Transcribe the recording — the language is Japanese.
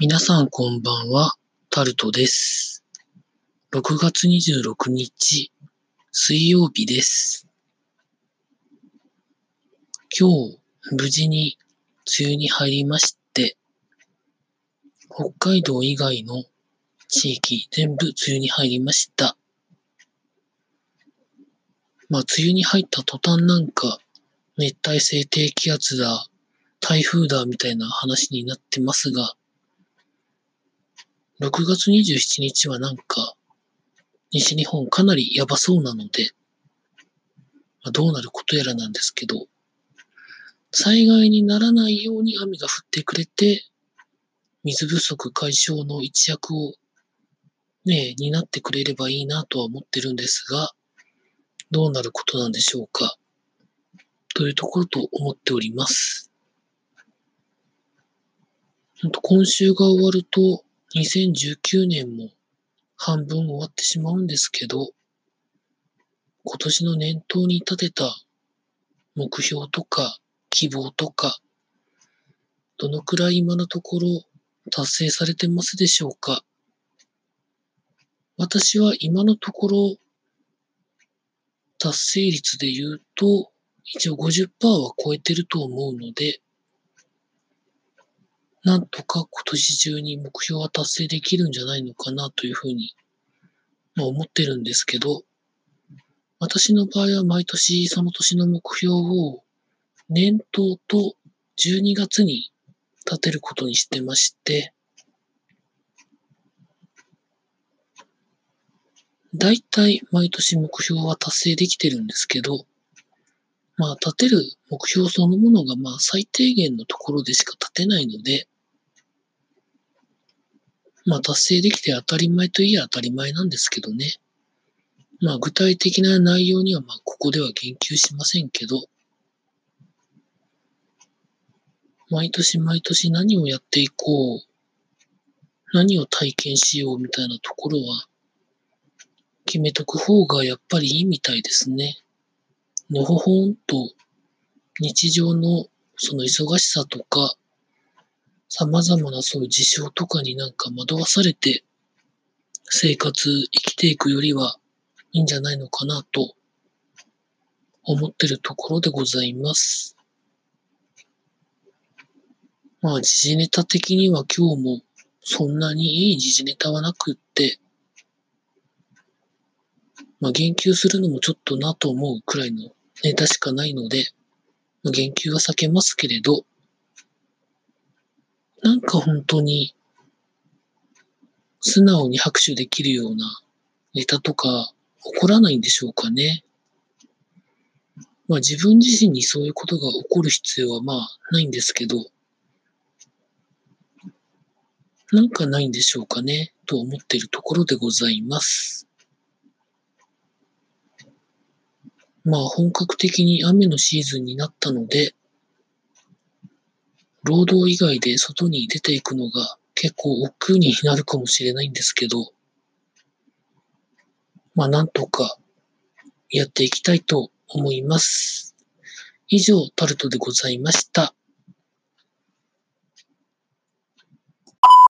皆さんこんばんは、タルトです。6月26日、水曜日です。今日、無事に梅雨に入りまして、北海道以外の地域全部梅雨に入りました。まあ、梅雨に入った途端なんか、熱帯性低気圧だ、台風だみたいな話になってますが、6月27日はなんか、西日本かなりやばそうなので、まあ、どうなることやらなんですけど、災害にならないように雨が降ってくれて、水不足解消の一役をね、担ってくれればいいなとは思ってるんですが、どうなることなんでしょうか。というところと思っております。今週が終わると、2019年も半分終わってしまうんですけど、今年の念頭に立てた目標とか希望とか、どのくらい今のところ達成されてますでしょうか？私は今のところ達成率で言うと一応50%は超えてると思うので、なんとか今年中に目標は達成できるんじゃないのかなというふうに、まあ、思ってるんですけど、私の場合は毎年その年の目標を年頭と12月に立てることにしてまして、だいたい毎年目標は達成できてるんですけど、まあ立てる目標そのものがまあ最低限のところでしか立てないので、まあ達成できて当たり前といえば当たり前なんですけどね。まあ具体的な内容にはまあここでは言及しませんけど、毎年毎年何をやっていこう、何を体験しようみたいなところは決めとく方がやっぱりいいみたいですね。のほほんと日常のその忙しさとか、様々なそういう事象とかになんか惑わされて生活生きていくよりはいいんじゃないのかなと思ってるところでございます。まあ時事ネタ的には今日もそんなにいい時事ネタはなくって、まあ言及するのもちょっとなと思うくらいのネタしかないので、まあ、言及は避けますけれど、なんか本当に素直に拍手できるようなネタとか起こらないんでしょうかね。まあ自分自身にそういうことが起こる必要はまあないんですけど、なんかないんでしょうかね、と思っているところでございます。まあ本格的に雨のシーズンになったので、労働以外で外に出ていくのが結構億劫になるかもしれないんですけど、まあなんとかやっていきたいと思います。以上、タルトでございました。